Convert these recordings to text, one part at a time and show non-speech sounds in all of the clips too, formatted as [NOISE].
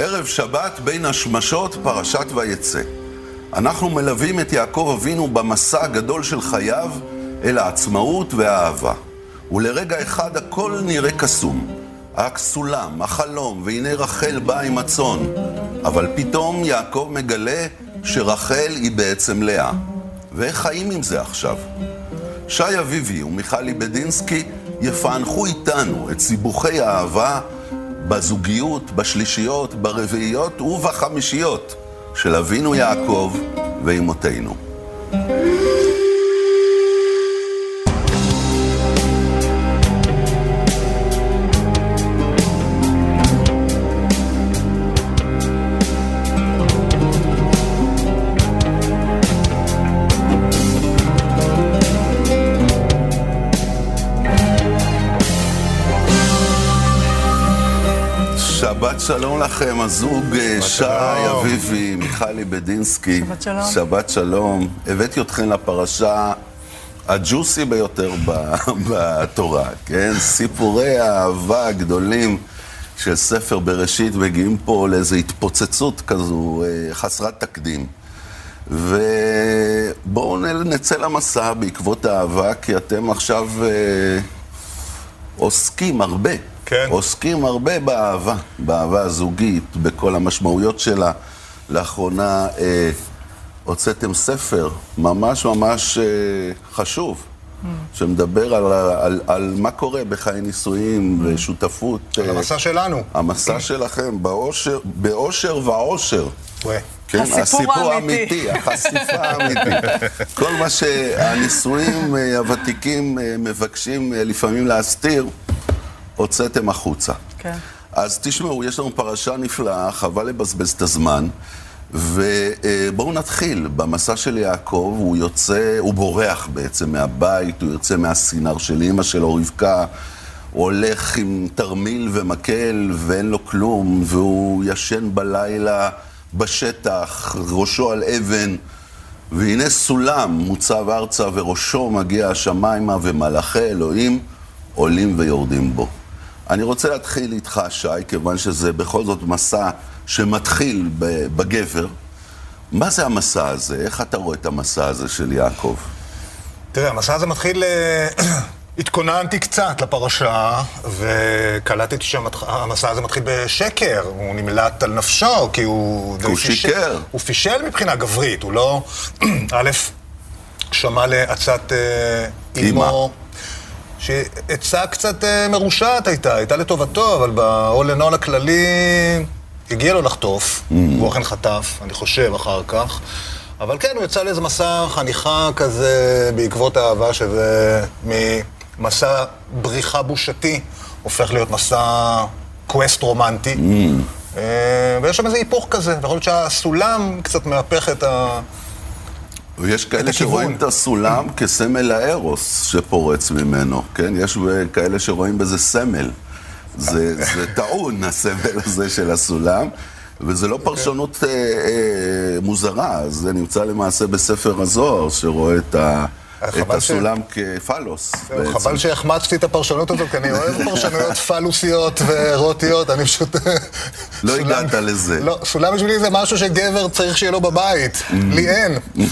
ערב שבת בין השמשות, פרשת ויצא. אנחנו מלווים את יעקב אבינו במסע הגדול של חייו אל העצמאות והאהבה. ולרגע אחד הכל נראה קסום. הסולם, החלום, והנה רחל באה עם הצאן. אבל פתאום יעקב מגלה שרחל היא בעצם לאה. ואיך חיים עם זה עכשיו? שי אביבי ומיכלי בדינסקי יפענחו איתנו את סיבוכי האהבה בזוגיות, בשלישיות, ברביעיות ובחמישיות של אבינו יעקב ואימותינו. שלום לכם, הזוג אה, שי אביבי, מיכלי בדינסקי. שבת שלום. שבת שלום. הבאתי אתכם לפרשה הג'וסי ביותר [LAUGHS] בתורה, כן? סיפורי האהבה הגדולים של ספר בראשית מגיעים פה לאיזו התפוצצות כזו אה, חסרת תקדים. ובואו נצא למסע בעקבות האהבה, כי אתם עכשיו אה, עוסקים הרבה. כן. עוסקים הרבה באהבה, באהבה הזוגית, בכל המשמעויות שלה. לאחרונה אה, הוצאתם ספר ממש ממש אה, חשוב, mm. שמדבר על, על, על מה קורה בחיי נישואים mm. ושותפות. על אה, המסע שלנו. המסע שלכם, באושר, באושר ועושר. כן, הסיפור האמיתי, החשיפה האמיתית. כל מה שהנישואים אה, הוותיקים אה, מבקשים לפעמים להסתיר, הוצאתם החוצה. כן. אז תשמעו, יש לנו פרשה נפלאה, חבל לבזבז את הזמן. ובואו נתחיל. במסע של יעקב הוא יוצא, הוא בורח בעצם מהבית, הוא יוצא מהסינר של אימא שלו, רבקה. הוא הולך עם תרמיל ומקל ואין לו כלום, והוא ישן בלילה בשטח, ראשו על אבן, והנה סולם מוצב ארצה וראשו מגיע השמיימה ומלאכי אלוהים עולים ויורדים בו. אני רוצה להתחיל איתך, שי, כיוון שזה בכל זאת מסע שמתחיל בגבר. מה זה המסע הזה? איך אתה רואה את המסע הזה של יעקב? תראה, המסע הזה מתחיל... אה, [CLEARS THROAT] התכוננתי קצת לפרשה, וקלטתי שהמסע הזה מתחיל בשקר. הוא נמלט על נפשו, כי הוא... הוא שיקר. הוא פישל מבחינה גברית, הוא לא... [CLEARS THROAT] א', שמע לעצת אה, שעצה קצת אה, מרושעת הייתה, הייתה לטובתו, אבל ב-all in all הכללי הגיע לו לחטוף, mm. הוא אכן חטף, אני חושב, אחר כך. אבל כן, הוא יצא לאיזה מסע חניכה כזה בעקבות האהבה, שזה ממסע בריחה בושתי, הופך להיות מסע קווסט רומנטי. Mm. אה, ויש שם איזה היפוך כזה, ויכול להיות שהסולם קצת מהפך את ה... ויש כאלה שרואים את הסולם כסמל הארוס שפורץ ממנו, כן? יש כאלה שרואים בזה סמל. זה, זה טעון, הסמל הזה של הסולם, וזה לא פרשנות אה, אה, מוזרה, זה נמצא למעשה בספר הזוהר, שרואה את ה... את הסולם כפלוס. חבל שהחמצתי את הפרשנות הזאת, כי אני אוהב פרשנויות [LAUGHS] פלוסיות ואירוטיות, אני פשוט... לא הגעת לזה. לא, סולם בשבילי זה משהו שגבר צריך שיהיה לו בבית, mm. לי אין. [LAUGHS]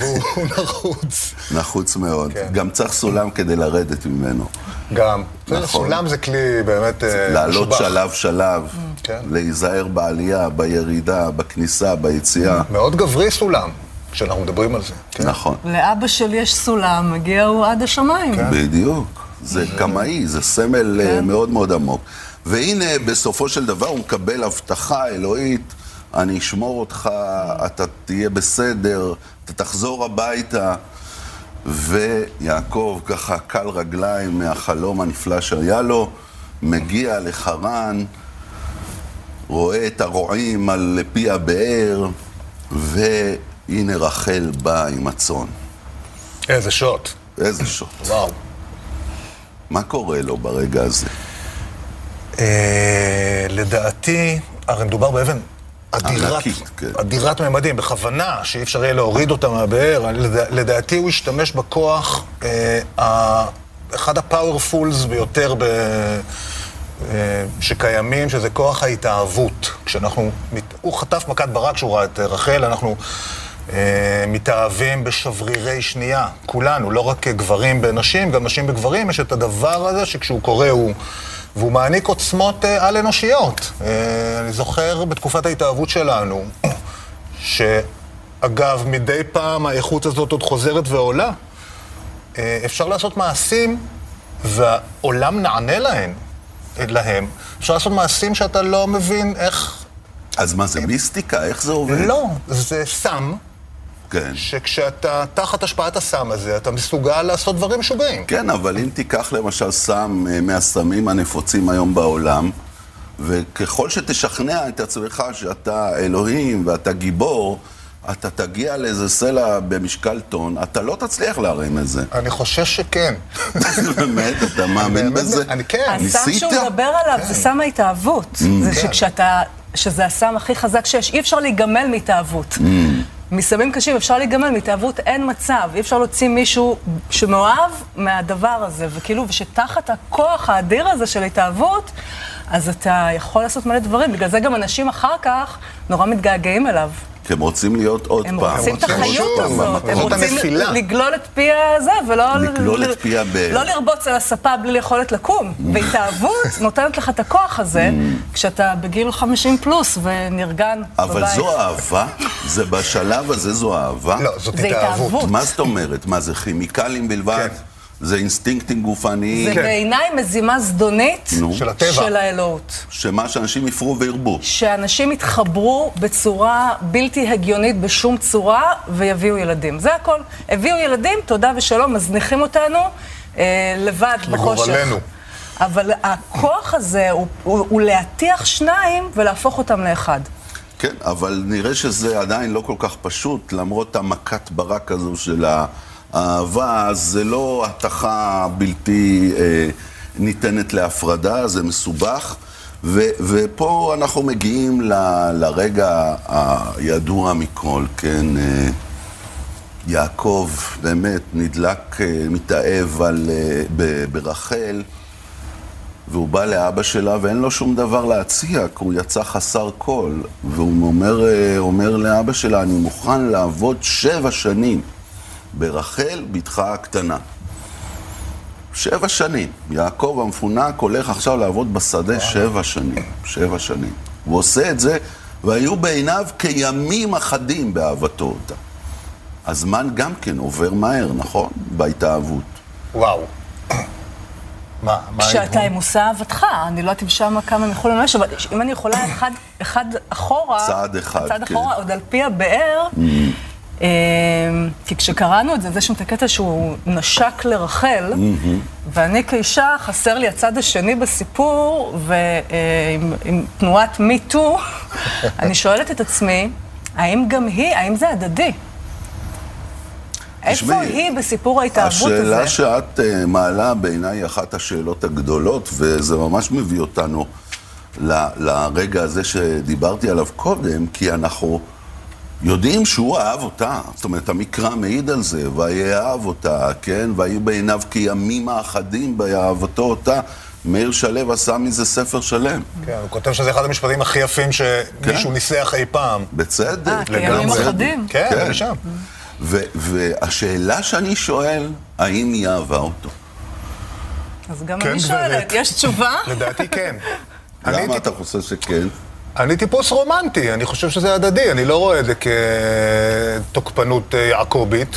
והוא נחוץ. נחוץ מאוד. כן. גם צריך סולם כדי לרדת ממנו. גם. נכון. סולם זה כלי באמת משובח. אה, לעלות שלב שלב, כן. להיזהר בעלייה, בירידה, בכניסה, ביציאה. מאוד גברי סולם. כשאנחנו מדברים על זה. כן? נכון. לאבא שלי יש סולם, מגיע הוא עד השמיים. כן. בדיוק. זה קמאי, זה סמל אה, כן. מאוד מאוד עמוק. והנה, בסופו של דבר הוא מקבל הבטחה אלוהית, אני אשמור אותך, אתה תהיה בסדר, אתה תחזור הביתה. ויעקב, ככה קל רגליים מהחלום הנפלא שהיה לו, מגיע לחרן, רואה את הרועים על פי הבאר, ו... הנה רחל באה עם הצאן. איזה שוט. איזה שוט. וואו. מה קורה לו ברגע הזה? אה, לדעתי, הרי מדובר באבן אדירת, כן. אדירת ממדים, בכוונה, שאי אפשר יהיה להוריד אותה מהבאר. לדעתי הוא השתמש בכוח, אה, אחד הפאורפולס ביותר ב... שקיימים, שזה כוח ההתאהבות. כשאנחנו, הוא חטף מכת ברק כשהוא ראה את רחל, אנחנו אה, מתאהבים בשברירי שנייה, כולנו, לא רק גברים בנשים, גם נשים בגברים, יש את הדבר הזה שכשהוא קורה הוא... והוא מעניק עוצמות אה, על-אנושיות. אה, אני זוכר בתקופת ההתאהבות שלנו, שאגב, מדי פעם האיכות הזאת עוד חוזרת ועולה, אה, אפשר לעשות מעשים והעולם נענה להם, להם. אפשר לעשות מעשים שאתה לא מבין איך... אז מה זה מיסטיקה? איך זה עובד? לא, זה סם. כן. שכשאתה תחת השפעת הסם הזה, אתה מסוגל לעשות דברים משוגעים. כן, אבל אם תיקח למשל סם אה, מהסמים הנפוצים היום בעולם, וככל שתשכנע את עצמך שאתה אלוהים ואתה גיבור, אתה תגיע לאיזה סלע במשקל טון, אתה לא תצליח להרים את זה. אני חושש שכן. [LAUGHS] באמת? אתה מאמין בזה? אני כן. הסם שהוא מדבר עליו זה סם ההתאהבות. Mm. זה כן. שכשאתה... שזה הסם הכי חזק שיש, אי אפשר להיגמל מהתאהבות. מסמים קשים אפשר להיגמל, מהתאהבות אין מצב. אי אפשר להוציא מישהו שמאוהב מהדבר הזה. וכאילו, ושתחת הכוח האדיר הזה של התאהבות, אז אתה יכול לעשות מלא דברים. בגלל זה גם אנשים אחר כך נורא מתגעגעים אליו. כי הם רוצים להיות עוד הם פעם. הם רוצים את החיות הזאת, הם רוצים לגלול את פי הזה, ולא... לגלול את פי ב... לא לרבוץ על הספה בלי יכולת לקום. והתאהבות [LAUGHS] נותנת לך את הכוח הזה, כשאתה בגיל 50 פלוס ונרגן בבית. אבל זו אהבה? זה בשלב הזה זו אהבה? לא, זאת התאהבות. מה זאת אומרת? מה, זה כימיקלים בלבד? כן. זה אינסטינקטים גופניים. זה כן. בעיניי מזימה זדונית נו. של הטבע. של האלוהות. שמה שאנשים יפרו וירבו. שאנשים יתחברו בצורה בלתי הגיונית בשום צורה ויביאו ילדים. זה הכל. הביאו ילדים, תודה ושלום, מזניחים אותנו אה, לבד בחושך. לגורלנו. אבל הכוח הזה הוא, הוא, הוא להטיח שניים ולהפוך אותם לאחד. כן, אבל נראה שזה עדיין לא כל כך פשוט, למרות המכת ברק הזו של ה... אהבה זה לא התכה בלתי אה, ניתנת להפרדה, זה מסובך. ו, ופה אנחנו מגיעים ל, לרגע הידוע מכל, כן? אה, יעקב באמת נדלק, אה, מתאהב על, אה, ב, ברחל, והוא בא לאבא שלה ואין לו שום דבר להציע, כי הוא יצא חסר כל. והוא אומר, אומר לאבא שלה, אני מוכן לעבוד שבע שנים. ברחל, בתך הקטנה. שבע שנים. יעקב המפונק הולך עכשיו לעבוד בשדה שבע שנים. שבע שנים. הוא עושה את זה, והיו בעיניו כימים אחדים באהבתו אותה. הזמן גם כן עובר מהר, נכון? בהתאהבות. וואו. מה, מה כשאתה עם מושא אהבתך, אני לא יודעת אם שם כמה הם יכולים לממש, אבל אם אני יכולה אחד, אחד אחורה, צעד אחד, צעד כן. אחורה, עוד על פי הבאר, mm. כי כשקראנו את זה, זה שם את הקטע שהוא נשק לרחל, ואני כאישה, חסר לי הצד השני בסיפור, ועם תנועת מיטו, [LAUGHS] אני שואלת את עצמי, האם גם היא, האם זה הדדי? איפה היא בסיפור ההתאהבות הזה? השאלה שאת uh, מעלה בעיניי אחת השאלות הגדולות, וזה ממש מביא אותנו ל, לרגע הזה שדיברתי עליו קודם, כי אנחנו... יודעים שהוא אהב אותה, זאת אומרת, המקרא מעיד על זה, ויאהב אותה, כן? והיו בעיניו כימים האחדים באהבתו אותה. מאיר שלו עשה מזה ספר שלם. כן, הוא כותב שזה אחד המשפטים הכי יפים שמישהו כן. ניסח אי פעם. בצדק. אה, כימים אחדים. כן, כן. שם. והשאלה שאני שואל, האם היא אהבה אותו? אז גם כן, אני שואלת, יש תשובה? לדעתי כן. למה אתה חושב שכן? אני טיפוס רומנטי, אני חושב שזה הדדי, אני לא רואה את זה כתוקפנות אה, יעקובית.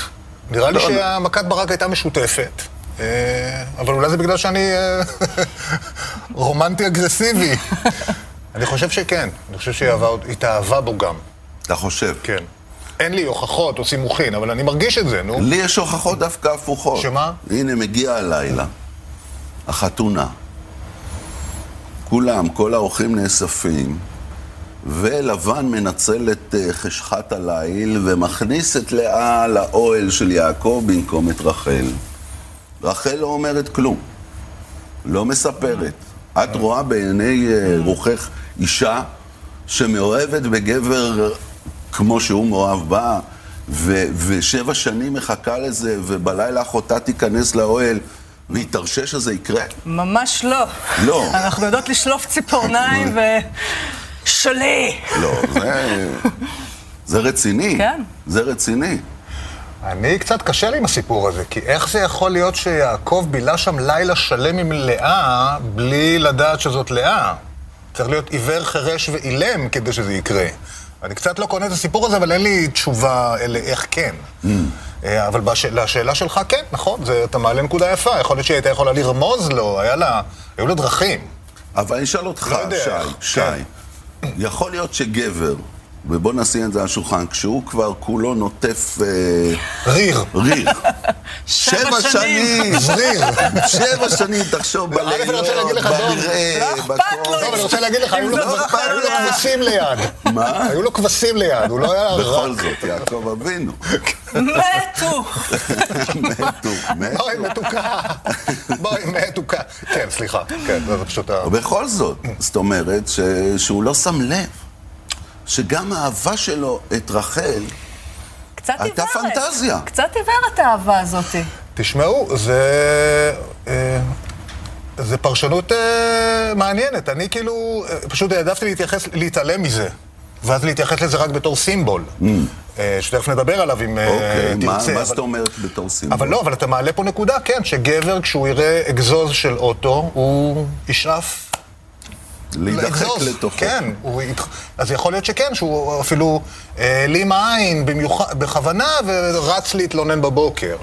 נראה לי לא, שהמכת ברק הייתה משותפת. אה, אבל אולי זה בגלל שאני אה, [LAUGHS] רומנטי אגרסיבי. [LAUGHS] אני חושב שכן, אני חושב שהיא התאהבה בו גם. אתה חושב? כן. אין לי הוכחות או סימוכין, אבל אני מרגיש את זה, נו. לי יש הוכחות דווקא הפוכות. שמה? הנה, מגיע הלילה, החתונה. כולם, כל האורחים נאספים, ולבן מנצל את אה, חשכת הליל ומכניס את לאה לאוהל של יעקב במקום את רחל. רחל לא אומרת כלום, לא מספרת. את רואה בעיני אה, רוחך אישה שמאוהבת בגבר כמו שהוא מאוהב בה, ו- ושבע שנים מחכה לזה, ובלילה אחותה תיכנס לאוהל, והיא תרשה שזה יקרה? ממש לא. לא. אנחנו יודעות לשלוף ציפורניים [LAUGHS] ו... שלי! לא, זה... זה רציני. כן. זה רציני. אני קצת קשה לי עם הסיפור הזה, כי איך זה יכול להיות שיעקב בילה שם לילה שלם עם לאה בלי לדעת שזאת לאה? צריך להיות עיוור, חירש ואילם כדי שזה יקרה. אני קצת לא קונה את הסיפור הזה, אבל אין לי תשובה לאיך כן. Mm. אבל בש... לשאלה שלך, כן, נכון, זה, אתה מעלה נקודה יפה. יכול להיות שהיא הייתה יכולה לרמוז לו, היה לה, היו לה דרכים. אבל אני אשאל אותך, לא שי, כן. יכול להיות שגבר, ובוא נשים את זה על השולחן, כשהוא כבר כולו נוטף אה, ריר. ריר. [LAUGHS] שבע שנים. זריר. [LAUGHS] שבע שנים, תחשוב בלילות, לך, דב, במרעה, לא אכפת לו. בכל. טוב, אני רוצה להגיד לך, היו לו. כבשים ליד. מה? היו לו כבשים ליד, הוא לא היה בכל רק... זאת, יעקב אבינו. מתו! מתו, מתו. בואי, מתוקה. בואי, מתוקה. כן, סליחה. כן, זה פשוט ה... ובכל זאת, זאת אומרת. שהוא לא שם לב שגם האהבה שלו את רחל, קצת הייתה עיוורת. פנטזיה. קצת עיוורת האהבה הזאתי. תשמעו, זה... אה, זה פרשנות אה, מעניינת. אני כאילו, אה, פשוט העדפתי להתייחס, להתעלם מזה. ואז להתייחס לזה רק בתור סימבול. אה, שתכף נדבר עליו אם אוקיי, מה תרצה. מה אבל- זאת אומרת בתור סימבול? אבל לא, אבל אתה מעלה פה נקודה, כן, שגבר, כשהוא יראה אגזוז של אוטו, הוא ישאף להידחק. לתוכו. כן, הוא. אז יכול להיות שכן, שהוא אפילו העלים עין במיוחד, בכוונה ורץ להתלונן בבוקר.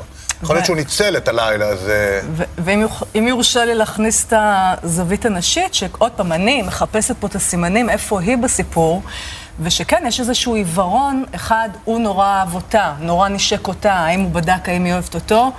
יכול להיות שהוא ניצל את הלילה הזה. ו- ואם יורשה לי להכניס את הזווית הנשית, שעוד פעם, אני מחפשת פה את הסימנים, איפה היא בסיפור, ושכן, יש איזשהו עיוורון, אחד, הוא נורא אהב אותה, נורא נשק אותה, האם הוא בדק האם היא אוהבת אותו.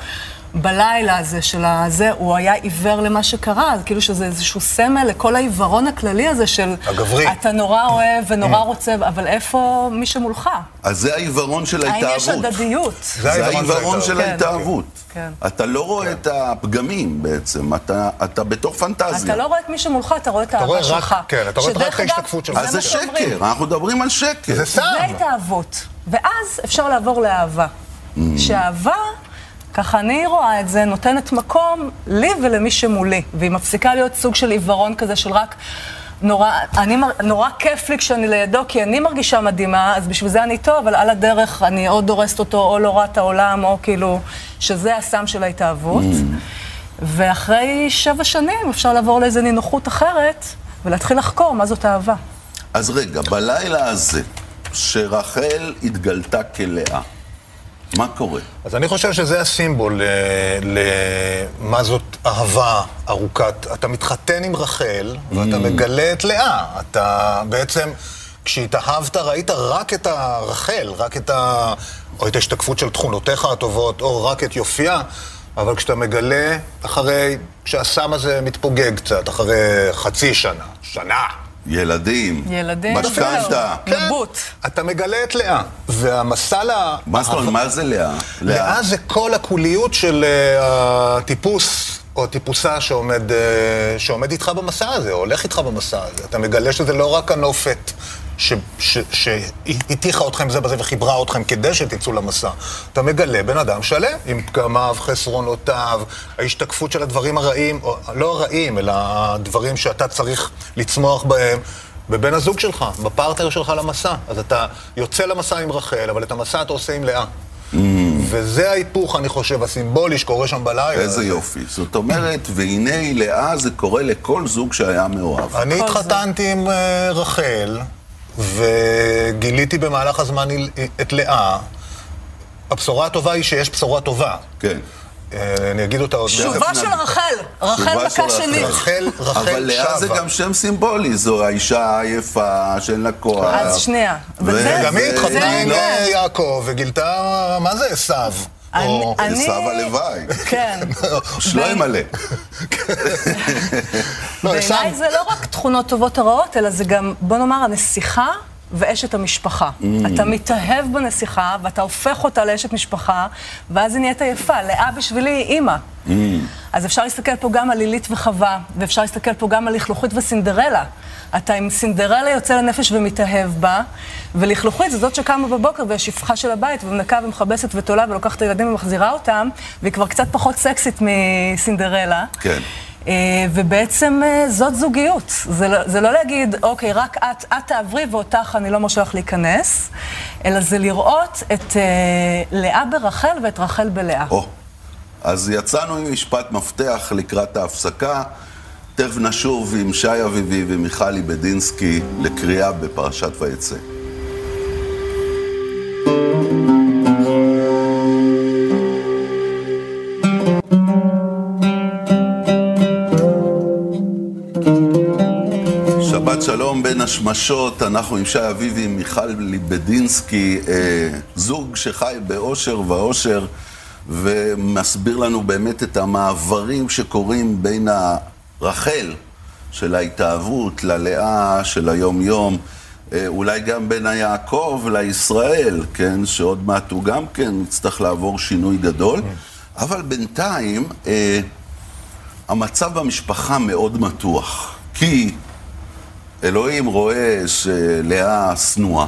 בלילה הזה של הזה, הוא היה עיוור למה שקרה, אז כאילו שזה איזשהו סמל לכל העיוורון הכללי הזה של... הגברי. אתה נורא אוהב ונורא רוצה, אבל איפה מי שמולך? אז זה העיוורון של האם יש ההתאהבות. הדדיות? זה העיוורון של ההתאהבות. ההתאהבות. כן. אתה לא רואה את הפגמים בעצם, אתה- אתה בתוך פנטזיה. אתה לא רואה את מי שמולך, אתה רואה את האהבה שלך. כן, אתה רואה רק את ההשתקפות שלך. אז זה. שקר, אנחנו מדברים על שקר. זה סתם. זה התאהבות. ואז אפשר לעבור לאהבה. Mm. שאהבה, ככה אני רואה את זה, נותנת מקום לי ולמי שמולי. והיא מפסיקה להיות סוג של עיוורון כזה של רק... נורא, אני, נורא כיף לי כשאני לידו, כי אני מרגישה מדהימה, אז בשביל זה אני טוב, אבל על הדרך אני או דורסת אותו, או לא רואה את העולם, או כאילו, שזה הסם של ההתאהבות. ואחרי שבע שנים אפשר לעבור לאיזו נינוחות אחרת, ולהתחיל לחקור מה זאת אהבה. אז רגע, בלילה הזה, שרחל התגלתה כלאה, מה קורה? אז אני חושב שזה הסימבול ל- למה זאת אהבה ארוכת. אתה מתחתן עם רחל, ואתה מגלה את לאה. אתה בעצם, כשהתאהבת, ראית רק את הרחל, רק את ה... או את ההשתקפות של תכונותיך הטובות, או רק את יופייה. אבל כשאתה מגלה, אחרי, כשהסם הזה מתפוגג קצת, אחרי חצי שנה, שנה, ילדים, ילדים, משכנתה. נבוט. אתה מגלה את לאה. והמסע ל... מה זאת אומרת, מה זה לאה? לאה זה כל הקוליות של אה, הטיפוס, או הטיפוסה שעומד, אה, שעומד איתך במסע הזה, או הולך איתך במסע הזה. אתה מגלה שזה לא רק הנופת שהטיחה אתכם זה בזה וחיברה אתכם כדי שתצאו למסע. אתה מגלה בן אדם שלם, עם פגמיו, חסרונותיו, ההשתקפות של הדברים הרעים, או לא הרעים, אלא הדברים שאתה צריך לצמוח בהם. בבן הזוג שלך, בפרטנר שלך למסע. אז אתה יוצא למסע עם רחל, אבל את המסע אתה עושה עם לאה. וזה ההיפוך, אני חושב, הסימבולי שקורה שם בלילה. איזה. יופי. זאת אומרת, והנה לאה זה קורה לכל זוג שהיה מאוהב. אני התחתנתי עם אה, רחל, וגיליתי במהלך הזמן את לאה. הבשורה הטובה היא שיש בשורה טובה. כן. אה, אני אגיד אותה עוד שובה של. רחל, רחל מכה שנית. רחל, רחל אבל לאה זה שבה. גם שם סימבולי, זו האישה העייפה שאין לה כוח. אז שנייה. ו- וזה- גם היא התחתנה עם. יעקב, וגילתה, מה זה עשיו? אני- או- אני- עשיו הלוואי. כן. [LAUGHS] שלוים מלא. [LAUGHS] לא. בעיניי זה לא רק תכונות טובות או רעות, אלא זה גם, בוא נאמר, הנסיכה ואשת המשפחה. Mm. אתה מתאהב בנסיכה, ואתה הופך אותה לאשת משפחה, ואז היא נהיית יפה. לאה בשבילי היא אימא. Mm. אז אפשר להסתכל פה גם על לילית וחווה, ואפשר להסתכל פה גם על לכלוכית וסינדרלה. אתה עם סינדרלה יוצא לנפש ומתאהב בה, ולכלוכית זה זאת שקמה בבוקר והשפחה של הבית, ומנקה ומכבסת ותולה ולוקחת את הילדים ומחזירה אותם, והיא כבר קצת פחות סקסית מסינדרלה. כן. אה, ובעצם אה, זאת זוגיות. זה לא, זה לא להגיד, אוקיי, רק את, את תעברי ואותך אני לא מרשה לך להיכנס, אלא זה לראות את אה, לאה ברחל ואת רחל בלאה. או, אז יצאנו עם משפט מפתח לקראת ההפסקה. תכף נשוב עם שי אביבי ומיכלי בדינסקי לקריאה בפרשת ויצא. שלום בין השמשות, אנחנו עם שי אביבי, מיכל ליבדינסקי, אה, זוג שחי באושר ואושר, ומסביר לנו באמת את המעברים שקורים בין הרחל של ההתאהבות ללאה של היום-יום, אה, אולי גם בין היעקב לישראל, כן, שעוד מעט הוא גם כן יצטרך לעבור שינוי גדול, אבל בינתיים אה, המצב במשפחה מאוד מתוח, כי אלוהים רואה שלאה שנואה,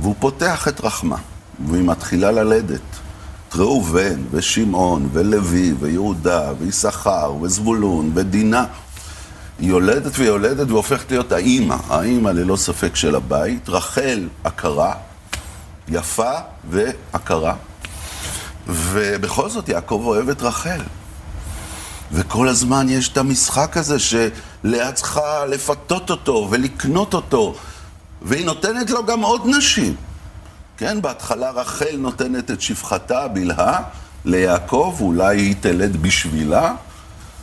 והוא פותח את רחמה, והיא מתחילה ללדת. ראובן, ושמעון, ולוי, ויהודה, ויששכר, וזבולון, ודינה. היא יולדת ויולדת והופכת להיות האימא, האימא ללא ספק של הבית. רחל עקרה, יפה ועקרה. ובכל זאת יעקב אוהב את רחל. וכל הזמן יש את המשחק הזה שלאה צריכה לפתות אותו ולקנות אותו, והיא נותנת לו גם עוד נשים. כן, בהתחלה רחל נותנת את שפחתה, בלהה, ליעקב, אולי היא תלד בשבילה,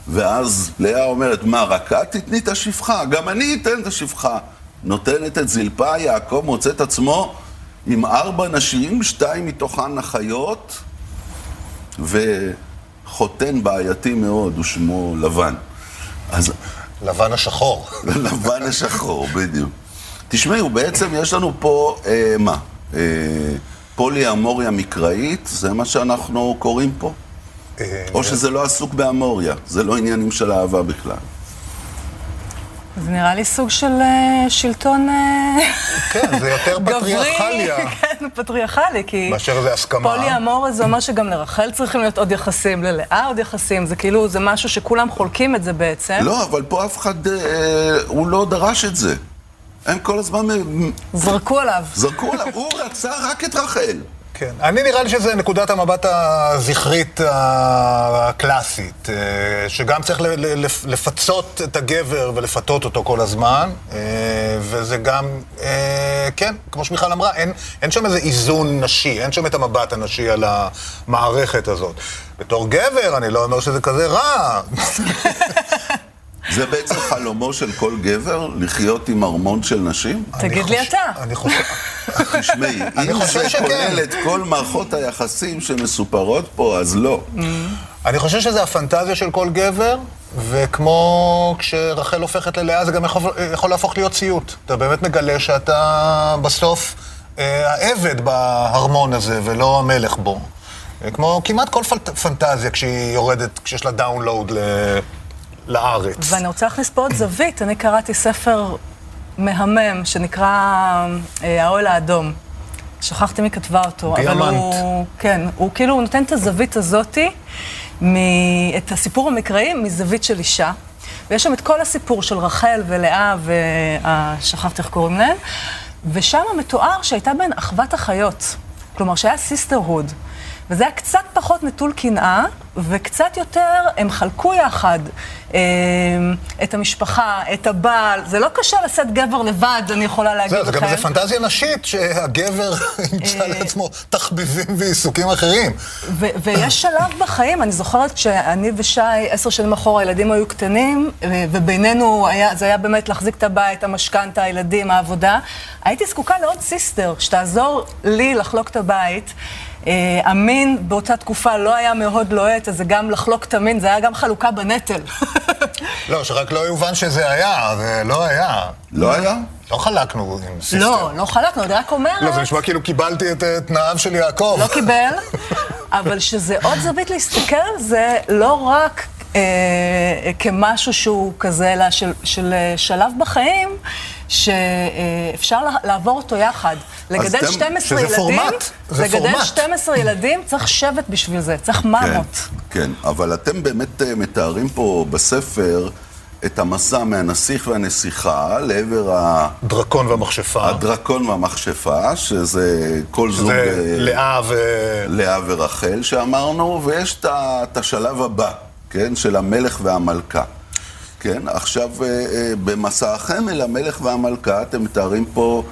ואז לאה אומרת, מה, רק את תתני את השפחה? גם אני אתן את השפחה. נותנת את זלפה, יעקב מוצא את עצמו עם ארבע נשים, שתיים מתוכן אחיות, וחותן בעייתי מאוד, הוא שמו לבן. אז... לבן השחור. [LAUGHS] לבן השחור, בדיוק. תשמעו, בעצם יש לנו פה, אה, מה? אה, פולי אמוריה מקראית, זה מה שאנחנו קוראים פה? אה, או שזה לא עסוק באמוריה, זה לא עניינים של אהבה בכלל. זה נראה לי סוג של uh, שלטון כן, זה יותר [LAUGHS] פטריארכליה. [LAUGHS] כן, פטריארכלי, כי... מאשר זה הסכמה. פולי אמור זה אומר שגם לרחל צריכים להיות עוד יחסים, ללאה עוד יחסים, זה כאילו, זה משהו שכולם חולקים את זה בעצם. לא, אבל פה אף אחד, uh, הוא לא דרש את זה. הם כל הזמן... זרקו עליו. זרקו עליו, [LAUGHS] הוא רצה רק את רחל. כן. אני נראה לי שזה נקודת המבט הזכרית הקלאסית, אה, שגם צריך לפצות את הגבר ולפתות אותו כל הזמן, אה, וזה גם, אה, כן, כמו שמיכל אמרה, אין, אין שם איזה איזון נשי, אין שם את המבט הנשי על המערכת הזאת. בתור גבר, אני לא אומר שזה כזה רע. [LAUGHS] זה בעצם חלומו של כל גבר, לחיות עם ארמון של נשים? תגיד לי אתה. אני חושב... תשמעי, אם זה כולל את כל מערכות היחסים שמסופרות פה, אז לא. אני חושב שזה הפנטזיה של כל גבר, וכמו כשרחל הופכת ללאה, זה גם יכול להפוך להיות סיוט. אתה באמת מגלה שאתה בסוף אה, העבד בהרמון הזה, ולא המלך בו. כמו כמעט כל פנטזיה כשהיא יורדת, כשיש לה download ל... לארץ. ואני רוצה להכניס פה עוד זווית. אני קראתי ספר מהמם שנקרא אה, האוהל האדום. שכחתי מי כתבה אותו. דיאמנט. אבל הוא, כן, הוא כאילו הוא נותן את הזווית הזאתי, מ, את הסיפור המקראי מזווית של אישה. ויש שם את כל הסיפור של רחל ולאה ושכחתי איך קוראים להם, ושם מתואר שהייתה מין אחוות אחיות. כלומר, שהיה sisterhood. וזה היה קצת פחות נטול קנאה, וקצת יותר, הם חלקו יחד אה, את המשפחה, את הבעל. זה לא קשה לשאת גבר לבד, אני יכולה להגיד לכם. זה גם איזה פנטזיה נשית, שהגבר [LAUGHS] ימצא אה, לעצמו תחביבים ועיסוקים אחרים. ויש שלב בחיים, אני זוכרת כשאני ושי, עשר שנים אחורה, הילדים היו קטנים, ובינינו היה, זה היה באמת להחזיק את הבית, המשכנתה, הילדים, העבודה. הייתי זקוקה לעוד sister, שתעזור לי לחלוק את הבית. אה, המין באותה תקופה לא היה מאוד לוהט, אז זה גם לחלוק את המין, זה היה גם חלוקה בנטל. לא, שרק לא יובן שזה היה, זה לא היה. לא היה? לא חלקנו עם sister. לא, לא חלקנו, אני רק אומרת... לא, זה נשמע כאילו קיבלתי את תנאיו של יעקב. לא קיבל, אבל שזה עוד זווית להסתכל על זה, לא רק אה, כמשהו שהוא כזה של, של אה, שלב בחיים, שאפשר לעבור אותו יחד. לגדל אתם, 12 ילדים, פורמט, זה לגדל פורמט. 12 ילדים, צריך שבט בשביל זה, צריך ממות. כן, כן, אבל אתם באמת אה, מתארים פה בספר... את המסע מהנסיך והנסיכה לעבר ה... דרקון והמכשפה. הדרקון והמכשפה, שזה כל זוג... זה לאה ו... לאה ורחל שאמרנו, ויש את השלב הבא, כן? של המלך והמלכה. כן, עכשיו אה, אה, במסע החמל, המלך והמלכה, אתם מתארים פה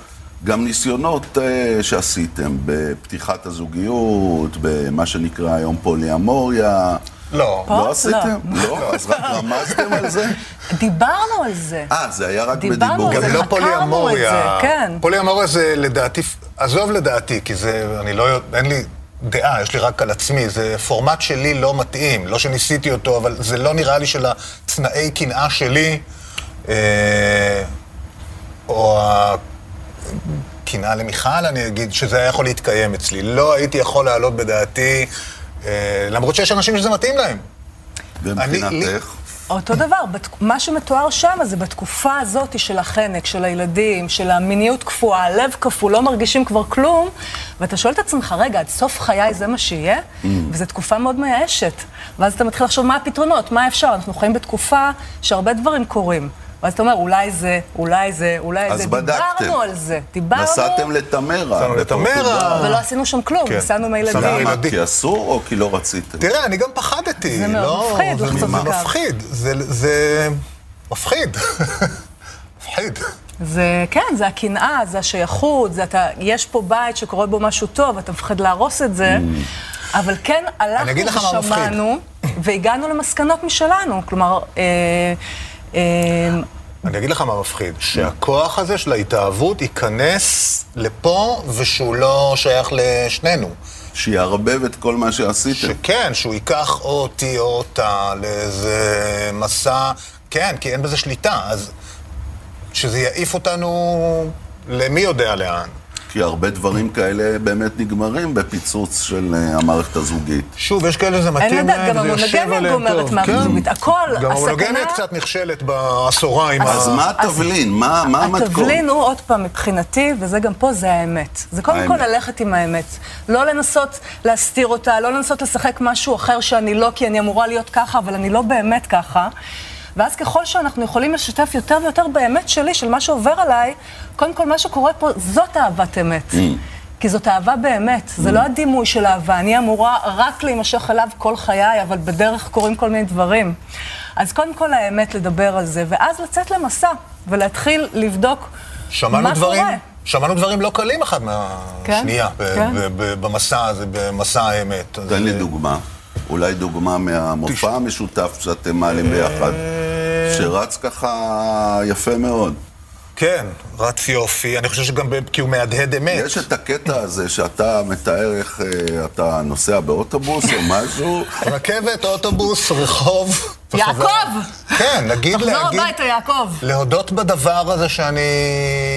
גם ניסיונות אה, שעשיתם בפתיחת הזוגיות, במה שנקרא היום פוליאמוריה. לא. לא עשיתם? לא. לא, אז רק רמזתם על זה? דיברנו על זה. אה, זה היה רק בדיבור. גם לא פוליאמוריה. כן. פוליאמוריה זה לדעתי, עזוב לדעתי, כי זה, אני לא, אין לי דעה, יש לי רק על עצמי, זה פורמט שלי לא מתאים, לא שניסיתי אותו, אבל זה לא נראה לי של הצנאי קנאה שלי, אה, או הקנאה למיכל, אני אגיד, שזה היה יכול להתקיים אצלי. לא הייתי יכול להעלות בדעתי, אה, למרות שיש אנשים שזה מתאים להם. ומבחינתך? אותו דבר, מה שמתואר שם זה בתקופה הזאת של החנק, של הילדים, של המיניות קפואה, הלב קפוא, לא מרגישים כבר כלום, ואתה שואל את עצמך, רגע, עד סוף חיי זה מה שיהיה? Mm. וזו תקופה מאוד מייאשת. ואז אתה מתחיל לחשוב מה הפתרונות, מה אפשר? אנחנו חיים בתקופה שהרבה דברים קורים. ואז אתה אומר, אולי זה, אולי זה, אולי אז זה. אז בדקתם. דיברנו על זה. דיברנו... נסעתם לתמרה. נסענו לתמרה. אבל לא עשינו שם כלום, כן. נסענו עם הילדים. למה? כי אסור או כי לא רציתם? תראה, אני גם פחדתי. זה מאוד לא, מפחיד לחצות בקו. זה מפחיד. זה, זה מפחיד. [LAUGHS] מפחיד. זה, כן, זה הקנאה, זה השייכות, זה אתה, יש פה בית שקורה בו משהו טוב, אתה מפחד להרוס את זה. Mm. אבל כן, הלכנו ושמענו, והגענו למסקנות משלנו. כלומר, אה, אני אגיד לך מה מפחיד, שהכוח הזה של ההתאהבות ייכנס לפה ושהוא לא שייך לשנינו. שיערבב את כל מה שעשיתם. שכן, שהוא ייקח אותי או אותה לאיזה מסע, כן, כי אין בזה שליטה, אז שזה יעיף אותנו למי יודע לאן. כי הרבה דברים כאלה באמת נגמרים בפיצוץ של אה, המערכת הזוגית. שוב, יש כאלה זה מתאים להם, גם המונוגמיה גומרת מערכת כן. זוגית. הכל, הסכנה... גם המונוגמיה קצת נכשלת ה... אז מה התבלין? מה המתכון? התבלין הוא, עוד פעם, מבחינתי, וזה גם פה, זה האמת. זה קודם כל ללכת עם האמת. לא לנסות להסתיר אותה, לא לנסות לשחק משהו אחר שאני לא, כי אני אמורה להיות ככה, אבל אני לא באמת ככה. ואז ככל שאנחנו יכולים לשתף יותר ויותר באמת שלי, של מה שעובר עליי, קודם כל מה שקורה פה, זאת אהבת אמת. Mm. כי זאת אהבה באמת, mm. זה לא הדימוי של אהבה. אני אמורה רק להימשך אליו כל חיי, אבל בדרך קורים כל מיני דברים. אז קודם כל האמת לדבר על זה, ואז לצאת למסע, ולהתחיל לבדוק מה דברים, קורה. שמענו דברים לא קלים אחד מהשנייה, כן, כן. במסע הזה, במסע האמת. תן לי דוגמה. אולי דוגמה מהמופע המשותף שאתם מעלים ביחד. שרץ ככה יפה מאוד. כן, רץ יופי. אני חושב שגם כי הוא מהדהד אמת. יש את הקטע הזה שאתה מתאר איך אה, אתה נוסע באוטובוס או משהו. [LAUGHS] רכבת, אוטובוס, רחוב. [LAUGHS] יעקב! כן, נגיד להגיד... תחזור הביתה, יעקב. להודות בדבר הזה שאני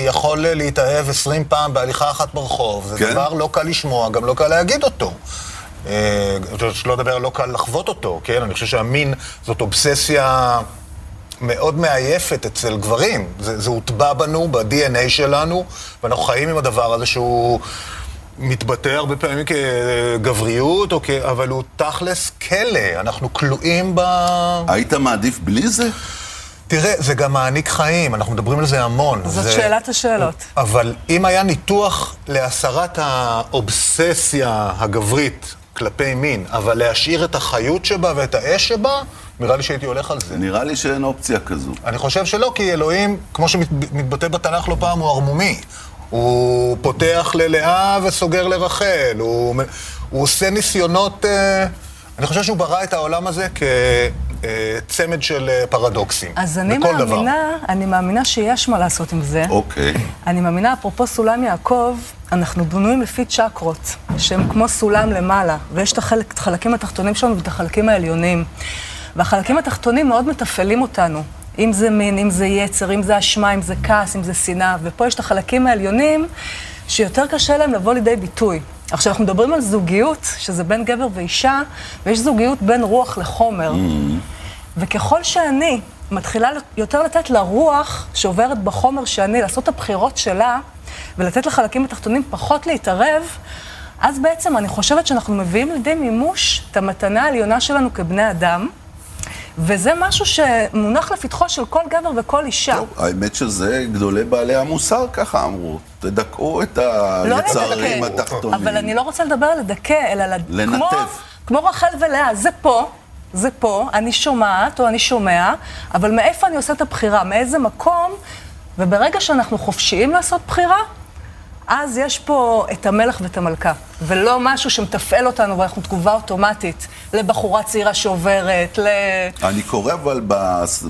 יכול להתאהב עשרים פעם בהליכה אחת ברחוב. זה כן? דבר לא קל לשמוע, גם לא קל להגיד אותו. אה, שלא לדבר, לא קל לחוות אותו, כן? אני חושב שהמין זאת אובססיה מאוד מעייפת אצל גברים. זה, זה הוטבע בנו, ב-DNA שלנו, ואנחנו חיים עם הדבר הזה שהוא מתבטא הרבה פעמים כגבריות, כ... אבל הוא תכלס כלא, אנחנו כלואים ב... היית מעדיף בלי זה? תראה, זה גם מעניק חיים, אנחנו מדברים על זה המון. זאת זה... שאלת השאלות. אבל אם היה ניתוח להסרת האובססיה הגברית כלפי מין, אבל להשאיר את החיות שבה ואת האש שבה, נראה לי שהייתי הולך על זה. נראה לי שאין אופציה כזו. אני חושב שלא, כי אלוהים, כמו שמתבטא בתנ"ך לא פעם, הוא ערמומי. הוא פותח ללאה וסוגר לרחל. הוא, הוא עושה ניסיונות... אה, אני חושב שהוא ברא את העולם הזה כצמד של אה, פרדוקסים. אז אני מאמינה, דבר. אני מאמינה שיש מה לעשות עם זה. אוקיי. אני מאמינה, אפרופו סולם יעקב, אנחנו בנויים לפי צ'קרות, שהם כמו סולם למעלה, ויש את החלקים התחתונים שלנו ואת החלקים העליונים. והחלקים התחתונים מאוד מתפעלים אותנו. אם זה מין, אם זה יצר, אם זה אשמה, אם זה כעס, אם זה שנאה. ופה יש את החלקים העליונים שיותר קשה להם לבוא לידי ביטוי. עכשיו, אנחנו מדברים על זוגיות, שזה בין גבר ואישה, ויש זוגיות בין רוח לחומר. Mm. וככל שאני מתחילה יותר לתת לרוח שעוברת בחומר שאני, לעשות את הבחירות שלה, ולתת לחלקים התחתונים פחות להתערב, אז בעצם אני חושבת שאנחנו מביאים לידי מימוש את המתנה העליונה שלנו כבני אדם. וזה משהו שמונח לפתחו של כל גבר וכל אישה. טוב, האמת שזה גדולי בעלי המוסר ככה אמרו. תדכאו את לא היצרים לדכא, התחתונים. אבל אני לא רוצה לדבר על לדכא, אלא לנתב. כמו, כמו רחל ולאה, זה פה, זה פה, אני שומעת או אני שומע, אבל מאיפה אני עושה את הבחירה? מאיזה מקום? וברגע שאנחנו חופשיים לעשות בחירה, אז יש פה את המלך ואת המלכה, ולא משהו שמתפעל אותנו ואנחנו תגובה אוטומטית לבחורה צעירה שעוברת, ל... אני קורא אבל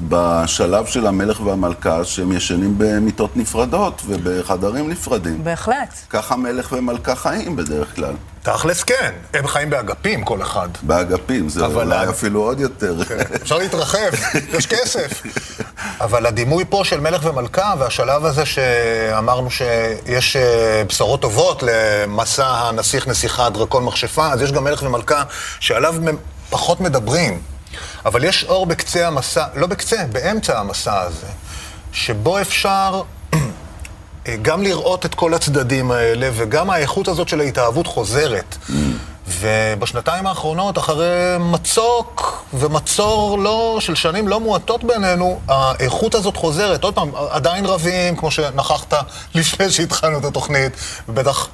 בשלב של המלך והמלכה שהם ישנים במיטות נפרדות ובחדרים נפרדים. בהחלט. ככה מלך ומלכה חיים בדרך כלל. תכלס כן, הם חיים באגפים כל אחד. באגפים, זה אבל אולי אפילו עוד יותר. אפשר להתרחב, יש כסף. [LAUGHS] אבל הדימוי פה של מלך ומלכה, והשלב הזה שאמרנו שיש אה, בשורות טובות למסע הנסיך נסיכה דרקון מכשפה, אז יש גם מלך ומלכה שעליו פחות מדברים. אבל יש אור בקצה המסע, לא בקצה, באמצע המסע הזה, שבו אפשר אה, גם לראות את כל הצדדים האלה, וגם האיכות הזאת של ההתאהבות חוזרת. ובשנתיים האחרונות, אחרי מצוק ומצור לא, של שנים לא מועטות בינינו, האיכות הזאת חוזרת. עוד פעם, עדיין רבים, כמו שנכחת [LAUGHS] לפני שהתחלנו את התוכנית, ובטח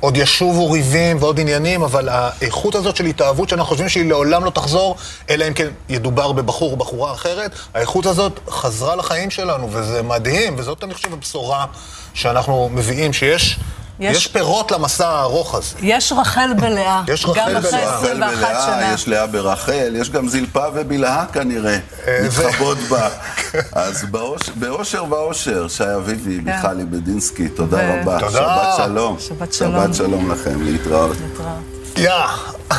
עוד ישובו ריבים ועוד עניינים, אבל האיכות הזאת של התאהבות שאנחנו חושבים שהיא לעולם לא תחזור, אלא אם כן ידובר בבחור או בחורה אחרת, האיכות הזאת חזרה לחיים שלנו, וזה מדהים, וזאת אני חושב הבשורה שאנחנו מביאים, שיש יש- יש פירות למסע הארוך הזה. יש רחל בלאה. [LAUGHS] יש רחל גם אחרי בלאה. רחל 21 ולאה, שנה. יש לאה ברחל, יש גם זלפה ובלהה כנראה, אה, זה- מתחבאות בה. [LAUGHS] אז באוש- באושר ואושר, שי אביבי, מיכלי בדינסקי, תודה ו- רבה. תודה. שבת שלום. שבת שלום. שבת שלום לכם, להתראות. להתראות. יא!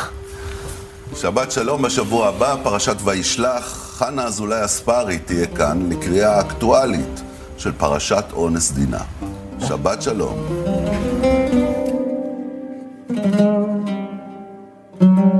שבת שלום בשבוע הבא, פרשת וישלח. חנה אזולאי אספרי תהיה כאן לקריאה אקטואלית של פרשת אונס דינה. שבת שלום. thank you